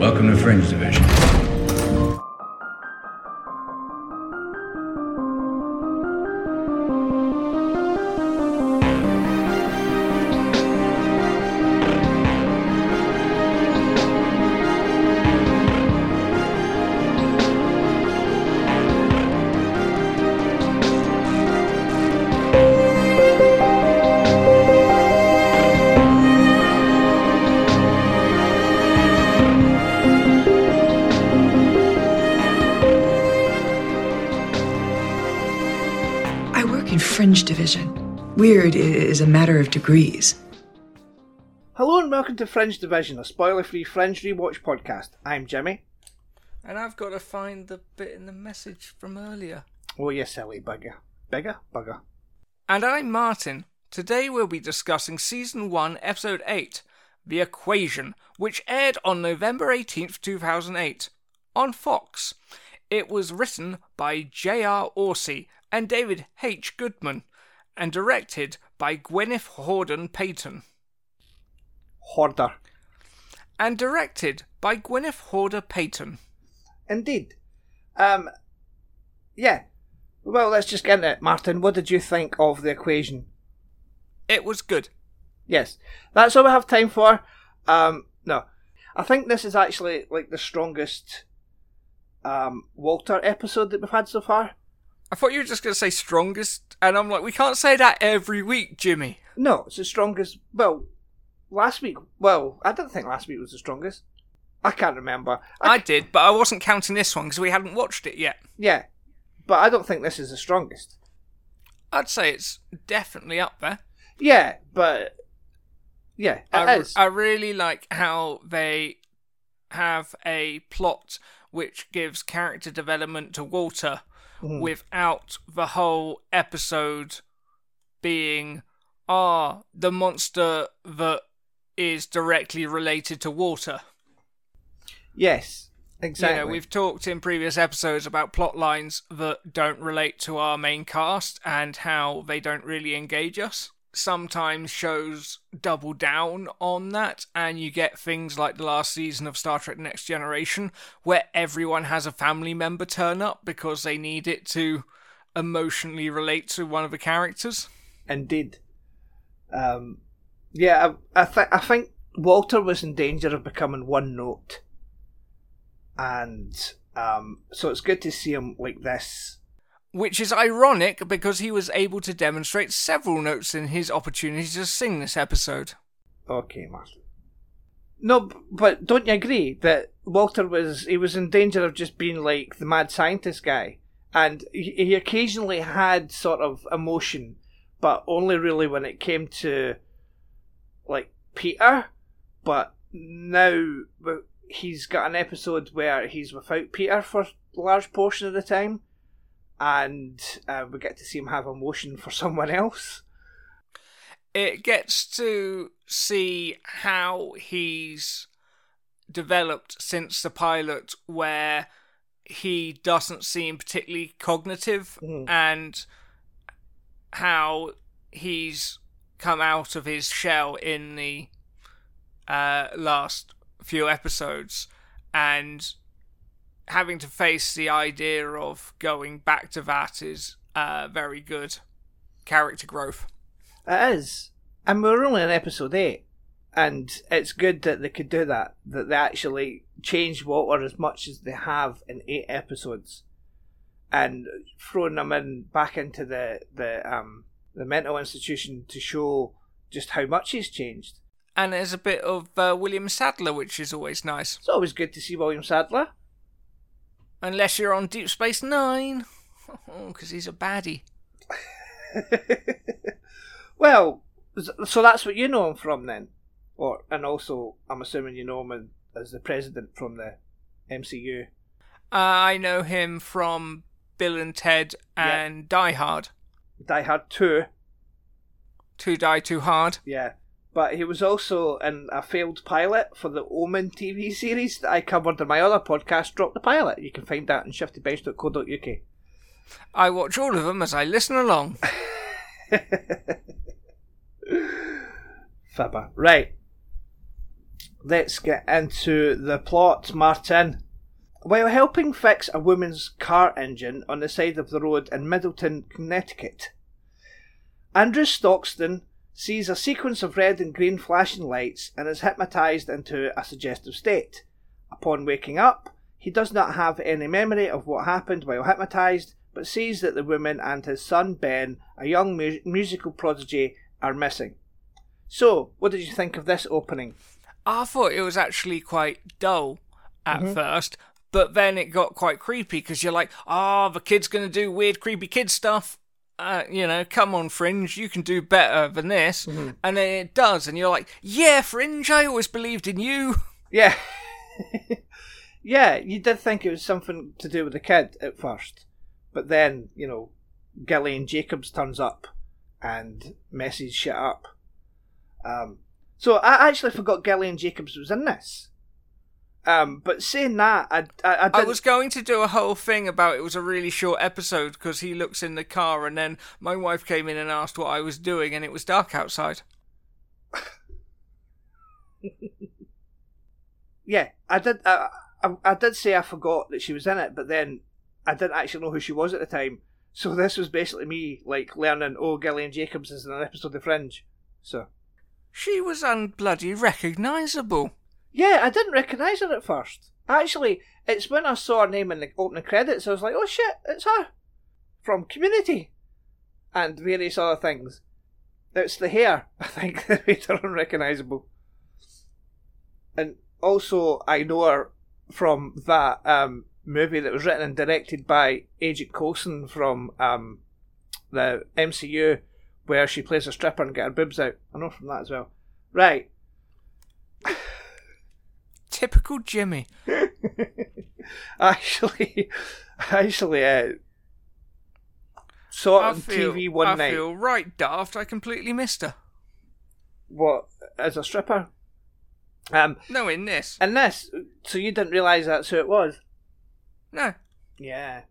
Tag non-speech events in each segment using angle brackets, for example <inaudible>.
Welcome to Fringe Division. Weird is a matter of degrees. Hello and welcome to Fringe Division, a spoiler-free Fringe rewatch podcast. I'm Jimmy. And I've got to find the bit in the message from earlier. Oh, you silly bugger. Bigger? Bugger. And I'm Martin. Today we'll be discussing Season 1, Episode 8, The Equation, which aired on November 18th, 2008, on Fox. It was written by J.R. Orci and David H. Goodman, and directed by Gwyneth Horden Payton. Horder. And directed by Gwyneth Horder Payton. Indeed. Um, yeah. Well, let's just get into it. Martin, what did you think of the equation? It was good. Yes. That's all we have time for. Um, no. I think this is actually like the strongest um, Walter episode that we've had so far. I thought you were just going to say strongest, and I'm like, we can't say that every week, Jimmy. No, it's the strongest. Well, last week. Well, I don't think last week was the strongest. I can't remember. I did, but I wasn't counting this one because we hadn't watched it yet. Yeah, but I don't think this is the strongest. I'd say it's definitely up there. Yeah, but yeah, it I, is. I really like how they have a plot which gives character development to Walter Mhm. without the whole episode being, ah, the monster that is directly related to Walter. yes, exactly. You know, we've talked in previous episodes about plot lines that don't relate to our main cast and how they don't really engage us. Sometimes shows double down on that, and you get things like the last season of Star Trek Next Generation, where everyone has a family member turn up because they need it to emotionally relate to one of the characters. Indeed. Um, yeah, I, I, th- I think Walter was in danger of becoming one note, and um, so it's good to see him like this. Which is ironic because he was able to demonstrate several notes in his opportunity to sing this episode. Okay, Martin. No, but don't you agree that Walter was he was in danger of just being like the mad scientist guy, and he, he occasionally had sort of emotion, but only really when it came to like Peter. But now he's got an episode where he's without Peter for a large portion of the time, and uh, we get to see him have emotion for someone else. it gets to see how he's developed since the pilot where he doesn't seem particularly cognitive Mm. and how he's come out of his shell in the uh, last few episodes and having to face the idea of going back to that is uh, very good character growth. It is. And we're only in episode 8. And it's good that they could do that. That they actually change Walter as much as they have in 8 episodes. And throwing them in back into the, the, um, the mental institution to show just how much he's changed. And there's a bit of uh, William Sadler, which is always nice. It's always good to see William Sadler. Unless you're on Deep Space Nine. <laughs> Because he's a baddie. <laughs> well, so that's what you know him from then. Or And also, I'm assuming you know him as the president from the MCU. Uh, I know him from Bill and Ted Yeah. and Die Hard. Die Hard 2. Too Die Too Hard. Yeah. But he was also in a failed pilot for the Omen TV series that I covered in my other podcast, Drop the Pilot. You can find that on shiftybench.co.uk. I watch all of them as I listen along. <laughs> Fibber. Right. let's get into the plot, Martin. While helping fix a woman's car engine on the side of the road in Middletown, Connecticut, Andrew Stockton sees a sequence of red and green flashing lights and is hypnotized into a suggestive state. Upon waking up, he does not have any memory of what happened while hypnotized, but sees that the woman and his son Ben, a young mu- musical prodigy, are missing. So, what did you think of this opening? I thought it was actually quite dull at mm-hmm. first, but then it got quite creepy because you're like, oh, the kid's going to do weird, creepy kid stuff. Uh, you know, come on, Fringe, you can do better than this. And then it does, and you're like, yeah, Fringe, I always believed in you. <laughs> Yeah. <laughs> yeah, you did think it was something to do with the kid at first. But then, you know, Gillian Jacobs turns up and messes shit up. Um, so I actually forgot Gillian Jacobs was in this. Um, but saying that, I, I, I, I was going to do a whole thing about it was a really short episode because he looks in the car, and then my wife came in and asked what I was doing, and it was dark outside. <laughs> yeah, I did. I, I, I did say I forgot that she was in it, but then I didn't actually know who she was at the time. So <laughs> this was basically me like learning. Oh, Gillian Jacobs is in an episode of Fringe. So She was unbloody recognisable. Yeah, I didn't recognise her at first. Actually, it's when I saw her name in the opening credits, I was like, oh shit, it's her from Community and various other things. It's the hair, <laughs> I think, that made her unrecognisable. And also, I know her from that um, movie that was written and directed by Agent Coulson from um, the MCU, where she plays a stripper and gets her boobs out. I know from that as well. Right. Typical Jimmy. <laughs> actually, actually, uh, saw it I on feel, TV one I night. feel right daft. I completely missed her. What as a stripper? Um, No, in this. and this, so you didn't realise that's who it was? No. Yeah,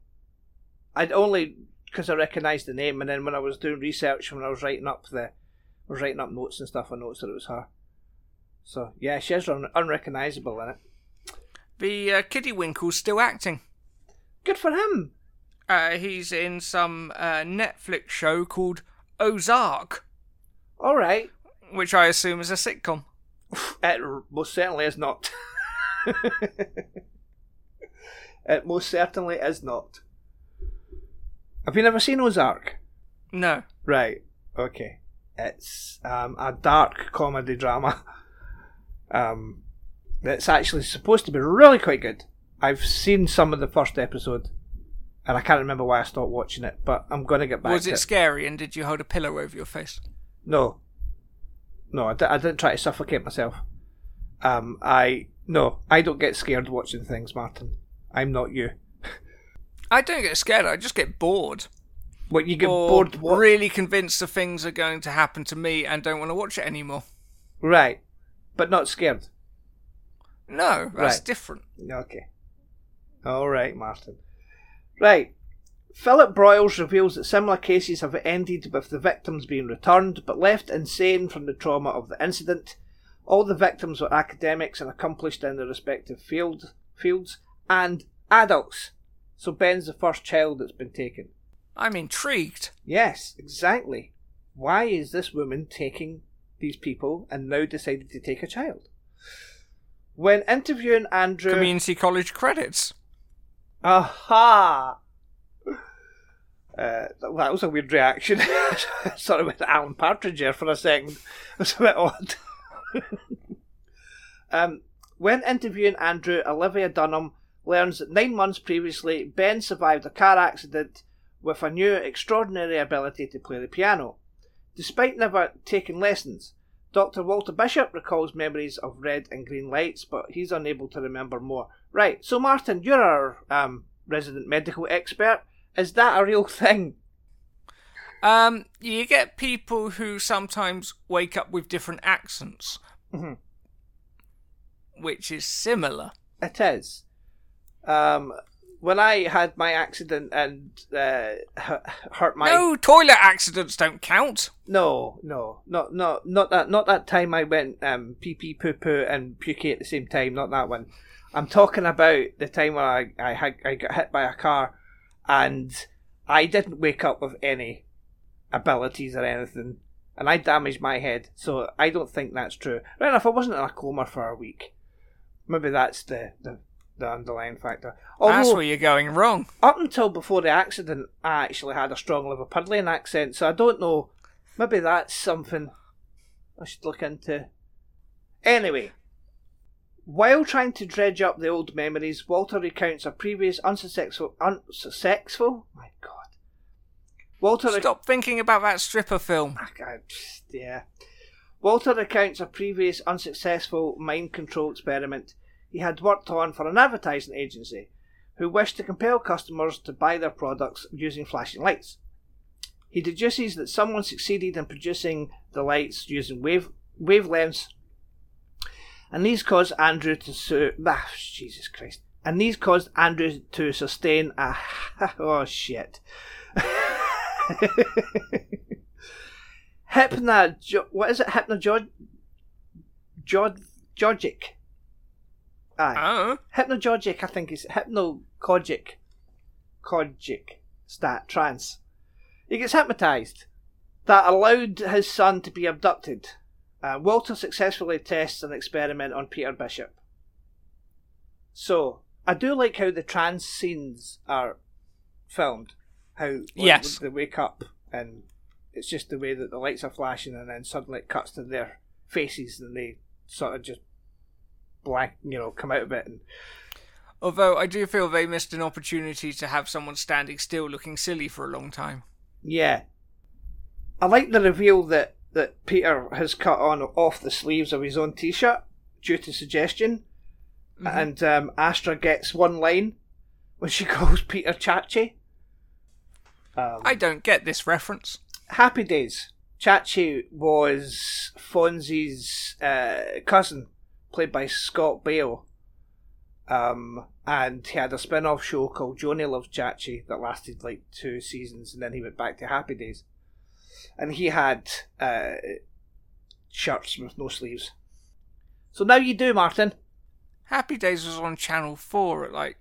I'd only because I recognised the name, and then when I was doing research, when I was writing up the, I was writing up notes and stuff, I noticed that it was her. So yeah, she is un- unrecognisable in it. The uh, Kiddie Winkle's still acting. Good for him. Uh, he's in some uh, Netflix show called Ozark, All right, which I assume is a sitcom. It most certainly is not. <laughs> it most certainly is not. Have you never seen Ozark? No. Right. Okay. It's um, a dark comedy drama. <laughs> Um, that's actually supposed to be really quite good. I've seen some of the first episode, and I can't remember why I stopped watching it. But I'm going to get back to Was to it scary and did you hold a pillow over your face? No. No, I, di- I didn't try to suffocate myself. Um, I no, I don't get scared watching things, Martin. I'm not you. <laughs> I don't get scared, I just get bored. What you get or bored? What? really convinced the things are going to happen to me and don't want to watch it anymore. Right, but not scared. No, that's Right. different. Okay. All right, Martin. Right. Philip Broyles reveals that similar cases have ended with the victims being returned but left insane from the trauma of the incident. All the victims were academics and accomplished in their respective field, fields and adults. So Ben's the first child that's been taken. I'm intrigued. Yes, exactly. Why is this woman taking these people and now decided to take a child? When interviewing Andrew. Community college credits. Aha! Uh, that was a weird reaction. sort of went Alan Partridge there for a second. <laughs> It was a bit odd. <laughs> um, when interviewing Andrew, Olivia Dunham learns that nine months previously, Ben survived a car accident with a new extraordinary ability to play the piano. Despite never taking lessons, Dr. Walter Bishop recalls memories of red and green lights, but he's unable to remember more. Right, so Martin, you're our um, resident medical expert. Is that a real <laughs> thing? Um, you get people who sometimes wake up with different accents, Mhm. which is similar. It is. Um, when I had my accident and uh, hurt my No, toilet accidents don't count. no no not not not that not that time I went um pee pee poo poo and pukey at the same time. Not that one. I'm talking about the time when I I had I got hit by a car and I didn't wake up with any abilities or anything. And I damaged my head, so I don't think that's true. Right enough, I wasn't in a coma for a week. Maybe that's the, the, the underlying factor. That's where you're going wrong. up until before the accident, I actually had a strong Liverpudlian accent, so I don't know. Maybe that's something I should look into. Anyway, while trying to dredge up the old memories, Walter recounts a previous unsuccessful. Unsuccessful? My God. Walter. Stop thinking about that stripper film. Ah, God, yeah. Walter recounts a previous unsuccessful mind control experiment he had worked on for an advertising agency who wished to compel customers to buy their products using flashing lights. He deduces that someone succeeded in producing the lights using wave wavelengths, and these caused Andrew to su- ah, Jesus Christ, and these caused Andrew to sustain a <laughs> oh shit. <laughs> Hypna, what is it? Hypnagogic? Aye. Oh, Hypnagogic, I think it's hypnagogic. Kogic. Stat. Trance. He gets hypnotized. That allowed his son to be abducted. Uh, Walter successfully tests an experiment on Peter Bishop. So, I do like how the trance scenes are filmed. How like, Yes. they wake up and it's just the way that the lights are flashing and then suddenly it cuts to their faces and they sort of just blank, you know, come out of it and although I do feel they missed an opportunity to have someone standing still looking silly for a long time. Yeah. I like the reveal that, that Peter has cut on off the sleeves of his own t shirt due to suggestion. And um, Astrid gets one line when she <laughs> calls Peter Chachi. Um, I don't get this reference. Happy Days. Chachi was Fonzie's uh, cousin, played by Scott Baio. Um, and he had a spin off show called Joanie Loves Chachi that lasted like two seasons, and then he went back to Happy Days. And he had uh, shirts with no sleeves. So now you do, Martin. Happy Days was on Channel 4 at like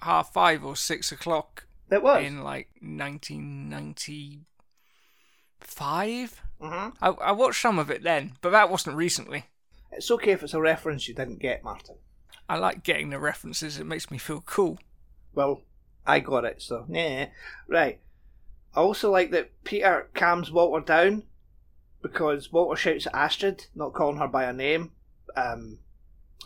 half five or six o'clock It was. in like 1995. hmm I, I watched some of it then, but that wasn't recently. It's okay if it's a reference you didn't get, Martin. I like getting the references, it makes me feel cool. Well, I got it, so yeah. Right. I also like that Peter calms Walter down because Walter shouts at Astrid, not calling her by her name, um,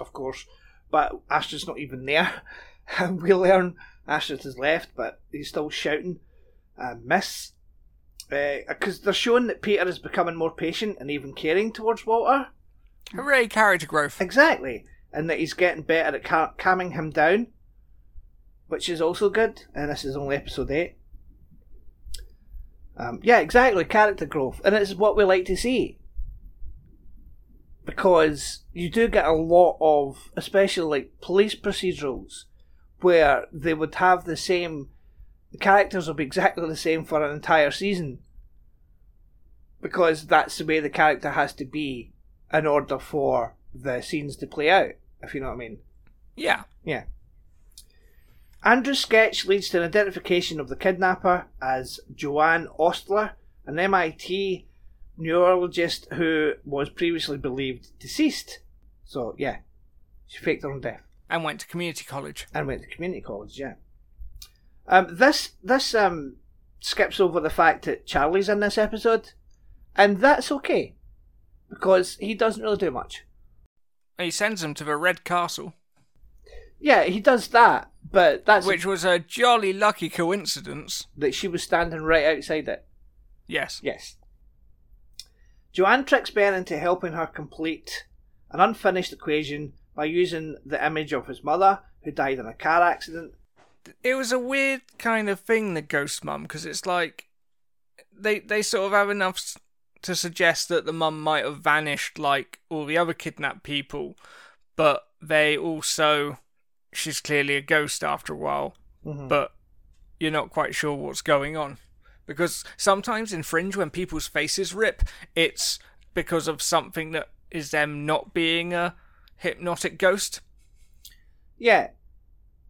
of course, but Astrid's not even there. <laughs> And we learn Astrid has left, but he's still shouting, uh, Miss. Because they're showing that Peter is becoming more patient and even caring towards Walter. Hooray, character growth. Exactly. And that he's getting better at cal- calming him down, which is also good. And this is only episode 8. Um, yeah, exactly. Character growth. And it's what we like to see. Because you do get a lot of, especially like police procedurals, where they would have the same. The characters will be exactly the same for an entire season. Because that's the way the character has to be in order for the scenes to play out, if you know what I mean. Yeah. Yeah. Andrew's sketch leads to an identification of the kidnapper as Joanne Ostler, an MIT neurologist who was previously believed deceased. So, yeah, she faked her own death And went to community college. and went to community college, yeah. Um, this this um, skips over the fact that Charlie's in this episode, and that's okay because he doesn't really do much. He sends them to the Red Castle, Yeah, he does that, but that's which was a jolly lucky coincidence. that she was standing right outside it. Yes. Yes. Joanne tricks Ben into helping her complete an unfinished equation by using the image of his mother, who died in a car accident. It was a weird kind of thing, the ghost mum, because it's like they they sort of have enough to suggest that the mum might have vanished like all the other kidnapped people, but they also she's clearly a ghost after a while, Mhm. but you're not quite sure what's going on. Because sometimes in Fringe, when people's faces rip, it's because of something that is them not being a hypnotic ghost. Yeah.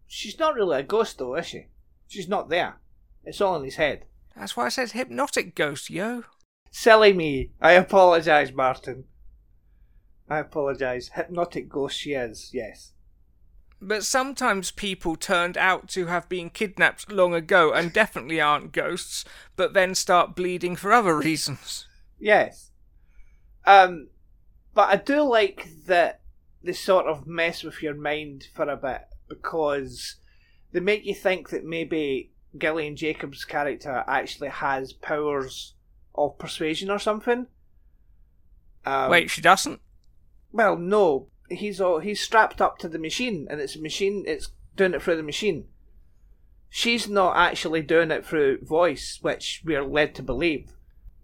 She's not really a ghost, though, is she? She's not there. It's all in his head. That's why I said hypnotic ghost, yo. Silly me. I apologise, Martin. I apologise. Hypnotic ghost she is, yes. But sometimes people turned out to have been kidnapped long ago and <laughs> definitely aren't ghosts, but then start bleeding for other reasons. Yes. Um, but I do like that they sort of mess with your mind for a bit because they make you think that maybe Gillian Jacobs' character actually has powers of persuasion or something. Um, Wait, she doesn't? Well, no. He's all, he's strapped up to the machine, and it's a machine. It's doing it through the machine. She's not actually doing it through voice, which we are led to believe.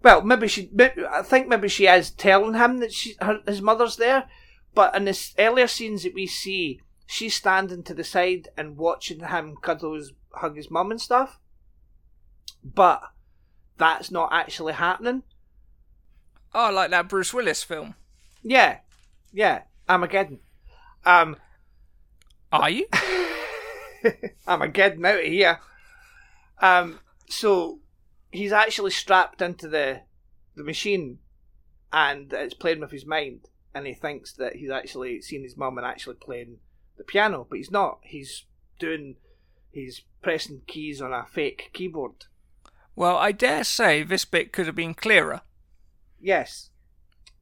Well, maybe she. Maybe, I think maybe she is telling him that she, her, his mother's there, but in the earlier scenes that we see, she's standing to the side and watching him cuddle his, hug his mum and stuff. But that's not actually happening. Oh, like that Bruce Willis film. Yeah, yeah, Armageddon. Um, Are you? I'm a getting out of here. Um, so he's actually strapped into the the machine, and it's playing with his mind, and he thinks that he's actually seen his mum and actually playing the piano, but he's not. He's doing, he's pressing keys on a fake keyboard. Well, I dare say this bit could have been clearer. Yes.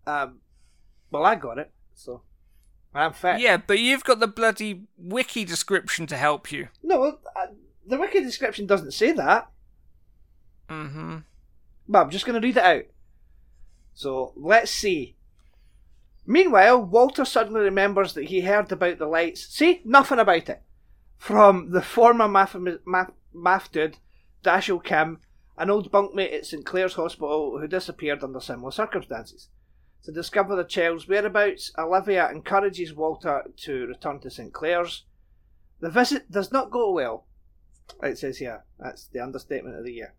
Um, well, I got it, so I'm fit. Yeah, but you've got the bloody wiki description to help you. No, uh, the wiki description doesn't say that. Mm-hmm. But I'm just going to read it out. So let's see. Meanwhile, Walter suddenly remembers that he heard about the lights. See, nothing about it. From the former math, math, math dude, Dashiell Kim, an old bunkmate at St Clair's Hospital who disappeared under similar circumstances. To discover the child's whereabouts, Olivia encourages Walter to return to St Clair's. The visit does not go well, it says here. That's the understatement of the year.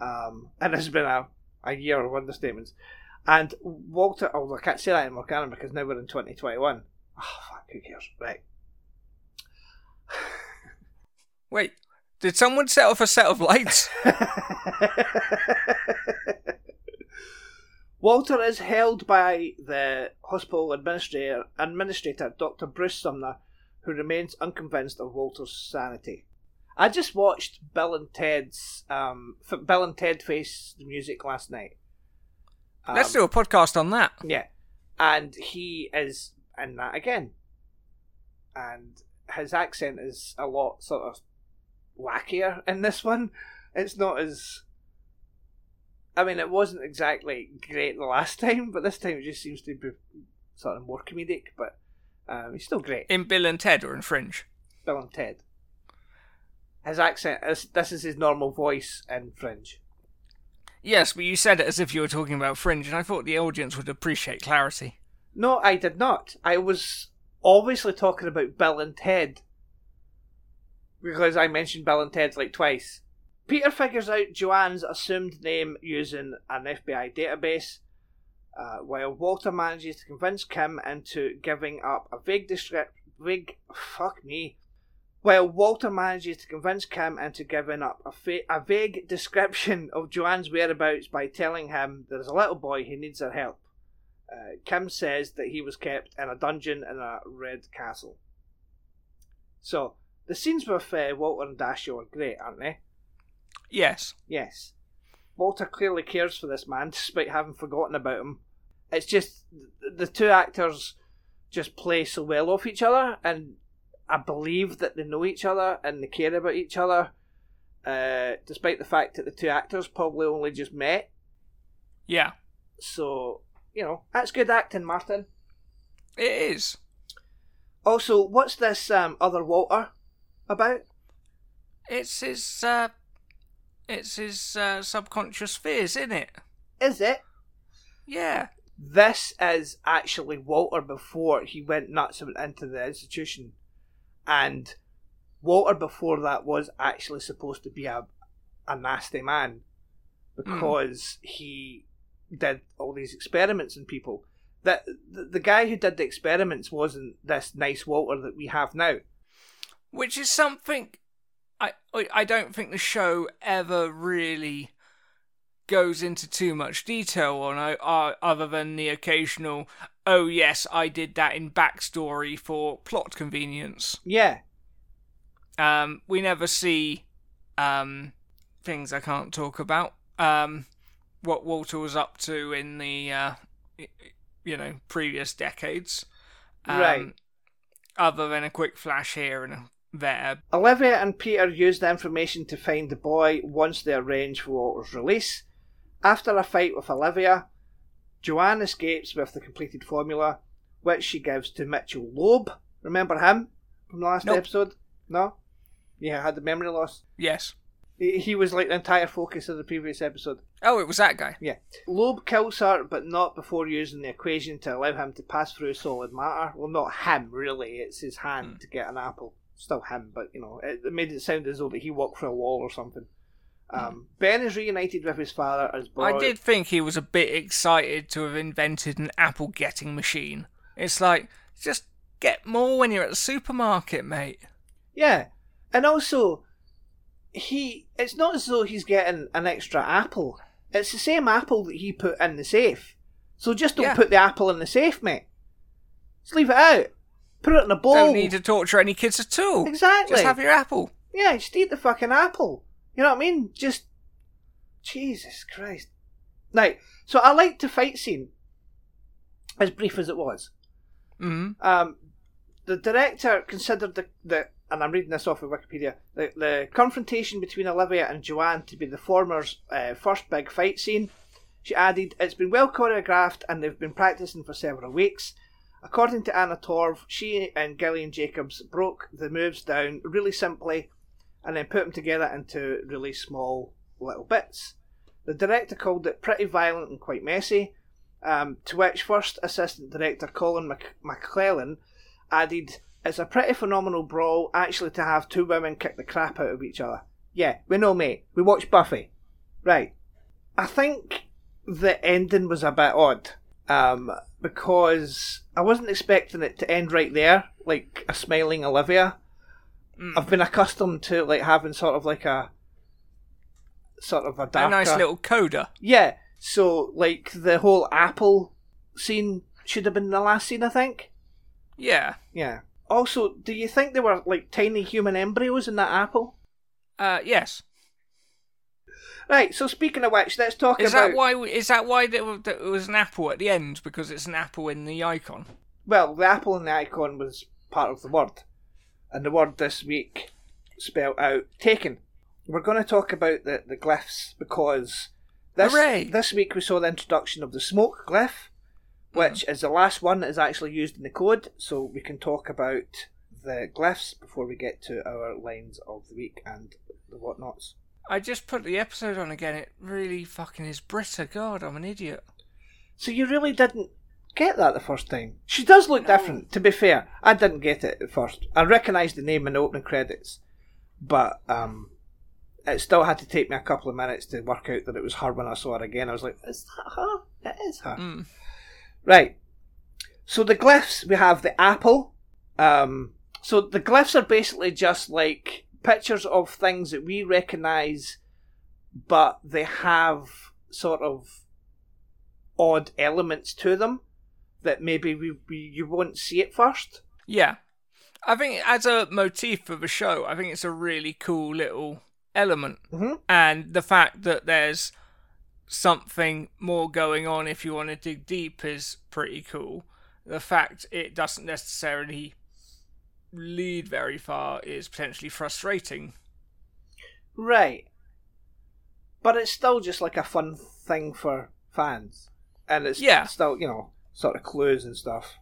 Um, and it's been a, a year of understatements. And Walter, oh, I can't say that anymore, can I? Because now we're in 2021. Oh, fuck, who cares? Right. Wait, did someone set off a set of lights? <laughs> Walter is held by the hospital administrator, administrator Dr. Bruce Sumner, who remains unconvinced of Walter's sanity. I just watched Bill and Ted's um, F- Bill and Ted Face the Music last night. Let's Um, do a podcast on that. Yeah, and he is in that again, and his accent is a lot sort of wackier in this one. It's not as. I mean, it wasn't exactly great the last <laughs> time, but this time it just seems to be sort of more comedic. But um, he's still great. In Bill and Ted or in Fringe? Bill and Ted. His accent is this is his normal voice in Fringe. Yes, but you said it as if you were talking about Fringe, and I thought the audience would appreciate clarity. No, I did not. I was obviously talking about Bill and Ted. Because I mentioned Bill and Ted's like twice. Peter figures out Joanne's assumed name using an FBI database, uh, while Walter manages to convince Kim into giving up a vague descript vague fuck me. While Walter manages to convince Kim into giving up a, fa- a vague description of Joanne's whereabouts by telling him there's a little boy who needs her help. Uh, Kim says that he was kept in a dungeon in a red castle. So, the scenes with uh, Walter and Dashiell are great, aren't they? Yes. Yes. Walter clearly cares for this man <laughs> despite having forgotten about him. It's just the two actors just play so well off each other, and I believe that they know each other and they care about each other, uh, despite the fact that the two actors probably only just met. Yeah. So, you know, that's good acting, Martin. It is. Also, what's this um, other Walter about? It's his, uh, it's his, uh, subconscious fears, isn't it? Is it? Yeah. This is actually Walter before he went nuts and went into the institution. And Walter before that was actually supposed to be a, a nasty man because he did all these experiments on people. That the, the guy who did the experiments wasn't this nice Walter that we have now. Which is something I I don't think the show ever really goes into too much detail on uh, other than the occasional oh yes I did that in backstory for plot convenience. Yeah, Um, we never see um, things I can't talk about. Um, what Walter was up to in the uh, you know previous decades, um, Right. Other than a quick flash here and there. Uh, Olivia and Peter use the information to find the boy once they arrange for Walter's release. After a fight with Olivia, Joanne escapes with the completed formula, which she gives to Mitchell Loeb. Remember him from the last Nope. episode? No? Yeah, had the memory loss. Yes. He he was like the entire focus of the previous episode. Oh, it was that guy. Yeah. Loeb kills her, but not before using the equation to allow him to pass through solid matter. Well, not him, really. It's his hand hmm. to get an apple. Still him, but, you know, it, it made it sound as though that he walked through a wall or something. Um, Ben is reunited with his father as boy. I did think he was a bit excited to have invented an apple getting machine. It's like, just get more when you're at the supermarket, mate. Yeah. And also, he. It's not as though he's getting an extra apple. It's the same apple that he put in the safe. So just don't Yeah. put the apple in the safe, mate. Just leave it out. Put it in a bowl. Don't need to torture any kids at all. Exactly. Just have your apple. Yeah, just eat the fucking apple. You know what I mean? Just Jesus Christ. Now, so I liked the fight scene, as brief as it was. Mm. Um, the director considered the, the and I'm reading this off of Wikipedia, the, the confrontation between Olivia and Joanne to be the former's uh, first big fight scene. She added, It's been well choreographed and they've been practicing for several weeks. According to Anna Torv, she and Gillian Jacobs broke the moves down really simply and then put them together into really small little bits. The director called it pretty violent and quite messy, um, to which first assistant director Colin Mc- McClellan added, It's a pretty phenomenal brawl actually to have two women kick the crap out of each other. Yeah, we know, mate. We watched Buffy. Right. I think the ending was a bit odd. Um, because I wasn't expecting it to end right there, like a smiling Olivia. Mm. I've been accustomed to like having sort of like a sort of a darker A nice little coda. yeah. So like the whole apple scene should have been the last scene, I think. Yeah. Yeah. Also, do you think there were like tiny human embryos in that apple? Uh, yes. Right. So speaking of which, let's talk Is about. that why? Is that why there was, an apple at the end? Because it's an apple in the icon. Well, the apple in the icon was part of the word, and the word this week spelled out taken. We're going to talk about the the glyphs because this Hooray! this week we saw the introduction of the smoke glyph, mm-hmm. which is the last one that is actually used in the code. So we can talk about the glyphs before we get to our lines of the week and the whatnots. I just put the episode on again. It really fucking is Britta. God, I'm an idiot. So you really didn't get that the first time. She does look different, to be fair. I didn't get it at first. I recognised the name in the opening credits, but um, it still had to take me a couple of minutes to work out that it was her when I saw her again. I was like, is that her? It is her. Mm. Right. So the glyphs, we have the apple. Um, so the glyphs are basically just like pictures of things that we recognise, but they have sort of odd elements to them that maybe we, we you won't see at first. Yeah. I think as a motif for the show, I think it's a really cool little element. Mhm. And the fact that there's something more going on if you want to dig deep is pretty cool. The fact it doesn't necessarily lead very far is potentially frustrating. Right. But it's still just like a fun thing for fans. And it's Yeah. still, you know, sort of clues and stuff.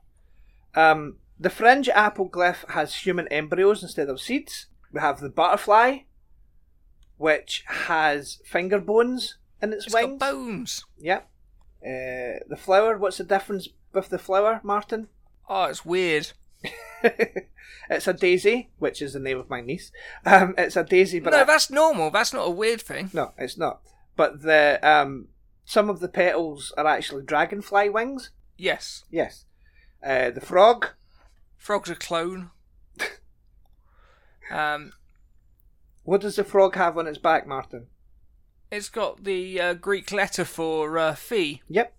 Um, the fringe apple glyph has human embryos instead of seeds. We have the butterfly, which has finger bones in its, It's wings. got bones. Yep. Uh, the flower, what's the difference with the flower, Martin? Oh, it's weird. <laughs> it's a daisy, which is the name of my niece. Um, it's a daisy, but no, I- that's normal. That's not a weird thing. no, it's not. But the um, some of the petals are actually dragonfly wings. Yes. Yes. Uh, the frog. Frog's a clone. <laughs> um, What does the frog have on its back, Martin? it's got the uh, Greek letter for uh, phi, Yep.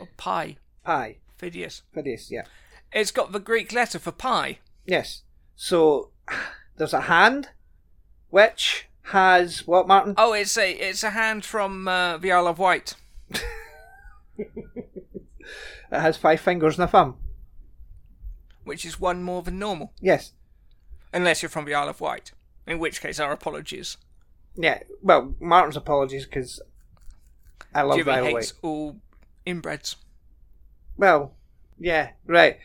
or pi, Pi. Phidias. Phidias, yeah. It's got the Greek letter for pi. Yes. So there's a hand, which has what, Martin? Oh, it's a it's a hand from uh, the Isle of Wight. <laughs> It has five fingers and a thumb. which is one more than normal, Yes. unless you're from the Isle of Wight. In which case, our apologies. Yeah. Well, Martin's apologies because I love Jimmy Violet hates White. all inbreds. Well, yeah, right.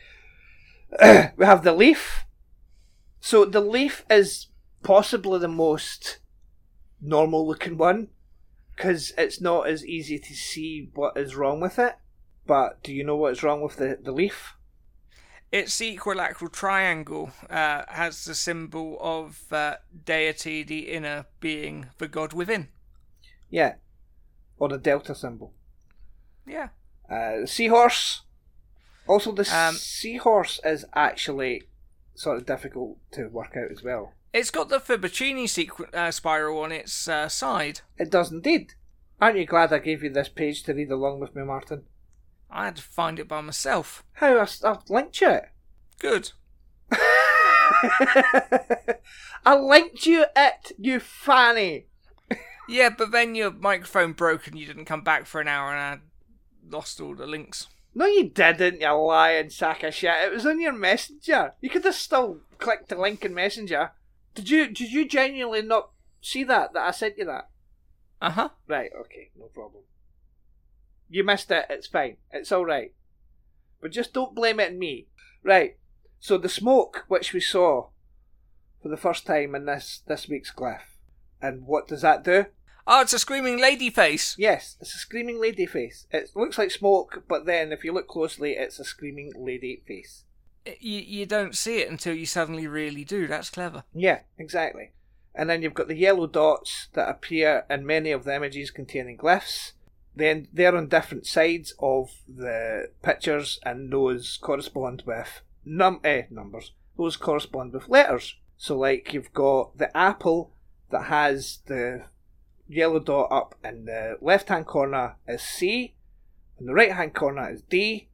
<clears throat> we have the leaf. So the leaf is possibly the most normal looking one because it's not as easy to see what is wrong with it. But do you know what is wrong with the, the leaf? Its equilateral triangle uh, has the symbol of uh, deity, the inner being, the god within. Yeah. Or the delta symbol. Yeah. Uh, the seahorse. Also, the Um, seahorse is actually sort of difficult to work out as well. It's got the Fibonacci sequ- uh, spiral on its uh, side. It does indeed. Aren't you glad I gave you this page to read along with me, Martin? I had to find it by myself. How I, I've linked you it. Good. <laughs> I linked you it, you fanny. Yeah, but then your microphone broke and you didn't come back for an hour and I lost all the links. No, you didn't, you lying sack of shit. It was on your messenger. You could have still clicked the link in messenger. Did you? Did you genuinely not see that? That I sent you that? Uh huh. Right. Okay. No problem. You missed it. It's fine. It's all right. But just don't blame it on me. Right. So the smoke, which we saw for the first time in this this week's glyph, and what does that do? Oh, it's a screaming lady face. Yes, it's a screaming lady face. It looks like smoke, but then if you look closely, it's a screaming lady face. You, you don't see it until you suddenly really do. That's clever. Yeah, exactly. And then you've got the yellow dots that appear in many of the images containing glyphs. Then they're on different sides of the pictures, and those correspond with num eh, numbers. Those correspond with letters. So, like you've got the apple that has the yellow dot up in the left-hand corner is C, in the right-hand corner is D,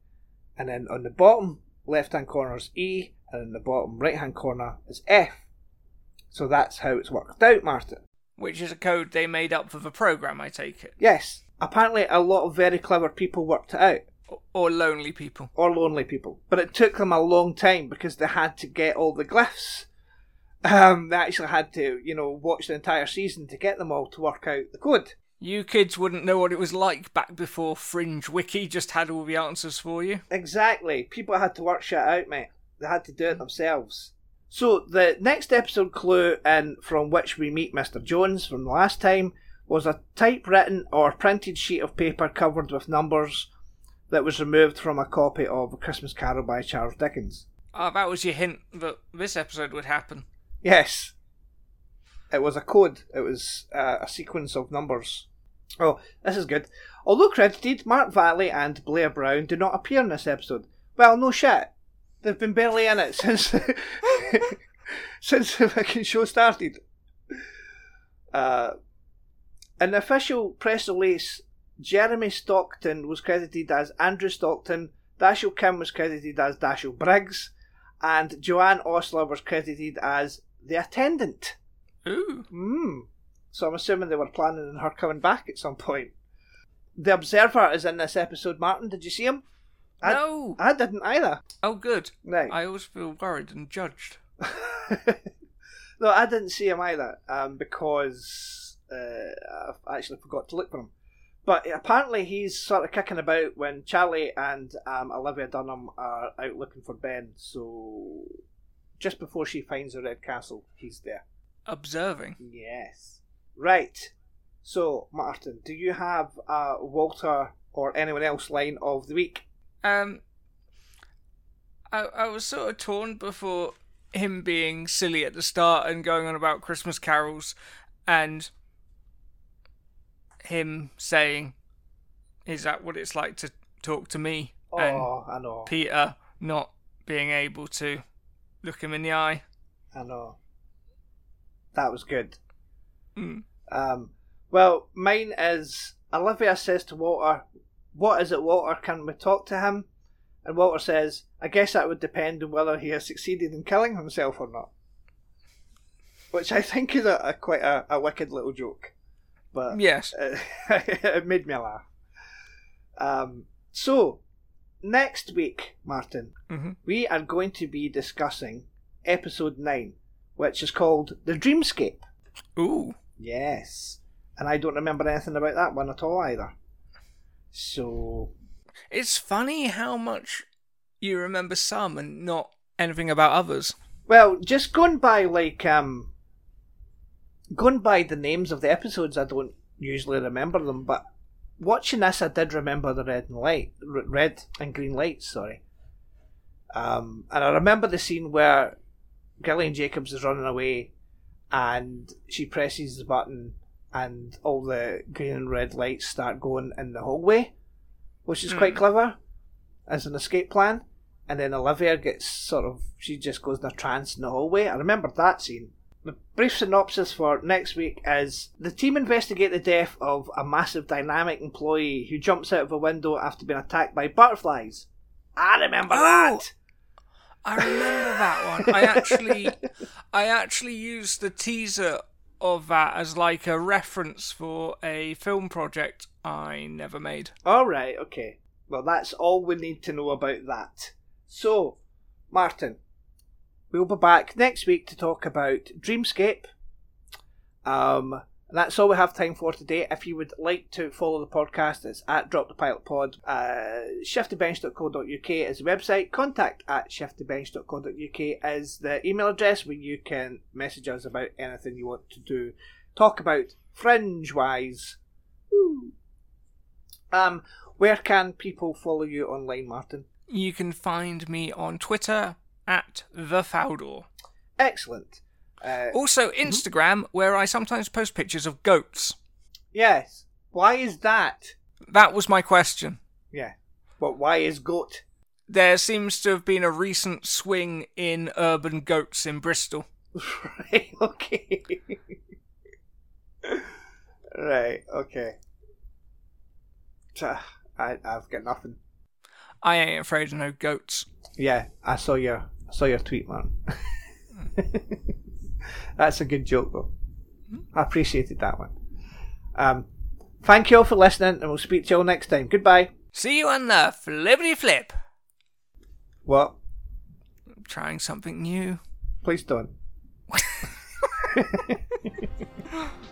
and then on the bottom left-hand corner is E, and in the bottom right-hand corner is F. So that's how it's worked out, Martin. Which is a code they made up for the program, I take it. Yes, apparently a lot of very clever people worked it out, O- Or lonely people. or lonely people. But it took them a long time because they had to get all the glyphs. Um, they actually had to, you know, watch the entire season to get them all to work out the code. You kids wouldn't know what it was like back before Fringe Wiki just had all the answers for you. Exactly. People had to work shit out, mate. They had to do it themselves. So the next episode clue in from which we meet Mr. Jones from the last time was a typewritten or printed sheet of paper covered with numbers that was removed from a copy of A Christmas Carol by Charles Dickens. Ah, that was your hint that this episode would happen. Yes. It was a code. It was uh, a sequence of numbers. Oh, this is good. Although credited, Mark Valley and Blair Brown do not appear in this episode. Well, no shit. They've been barely in it <laughs> since since the fucking show started. Uh, in the official press release, Jeremy Stockton was credited as Andrew Stockton, Dashiell Kim was credited as Dashiell Briggs, and Joanne Ostler was credited as the attendant. Ooh. Hmm. So I'm assuming they were planning on her coming back at some point. The Observer is in this episode, Martin. Did you see him? I- no! I didn't either. oh, good. Right. I always feel worried and judged. <laughs> no, I didn't see him either um, because uh, I actually forgot to look for him. But apparently he's sort of kicking about when Charlie and um, Olivia Dunham are out looking for Ben. So just before she finds the Red Castle, he's there. Observing. Yes. Right. So, Martin, do you have a Walter or anyone else line of the week? Um, I, I was sort of torn before him being silly at the start and going on about Christmas carols and him saying, Is that what it's like to talk to me? Oh, and I know. Peter not being able to look him in the eye. I know. That was good. Mm. Um, well, mine is Olivia says to Walter, What is it, Walter? Can we talk to him? And Walter says, I guess that would depend on whether he has succeeded in killing himself or not. Which I think is a, a quite a, a wicked little joke. But Yes. uh, <laughs> it made me laugh. Um, so, next week, Martin, hmm we are going to be discussing episode 9, which is called The Dreamscape. Ooh. Yes. And I don't remember anything about that one at all either. So, It's funny how much you remember some and not anything about others. well, just going by like um going by the names of the episodes, I don't usually remember them, but watching this, I did remember the red and light, red and green lights. Sorry. Um, and I remember the scene where Gillian Jacobs is running away, and she presses the button, and all the green and red lights start going in the hallway, which is quite Hmm. clever as an escape plan. And then Olivia gets sort of, she just goes in a trance in the hallway. I remember that scene. The brief synopsis for next week is the team investigate the death of a massive dynamic employee who jumps out of a window after being attacked by butterflies. I remember Oh! that. I remember that one. I actually, I actually used the teaser of that as like a reference for a film project I never made. All right, okay. Well, that's all we need to know about that. So, Martin, we'll be back next week to talk about Dreamscape. Um, that's all we have time for today. If you would like to follow the podcast, it's at Drop the Pilot Pod. Uh, shiftybench.co.uk is the website. Contact at shiftybench.co.uk is the email address where you can message us about anything you want to do. Talk about fringe wise. Um, where can people follow you online, Martin? You can find me on Twitter at the Fowdor. Excellent. Uh, Also Instagram, where I sometimes post pictures of goats. yes. Why is that? That was my question. Yeah. But why is goat? There seems to have been a recent swing in urban goats in Bristol. right. <laughs> Okay. right. Okay. I I've got nothing. I ain't afraid of no goats. Yeah, I saw your I saw your tweet, man. <laughs> That's a good joke, though. I appreciated that one. Um, thank you all for listening, and we'll speak to you all next time. Goodbye. See you on the flippity flip. What? Trying something new. Please don't. <laughs> <laughs>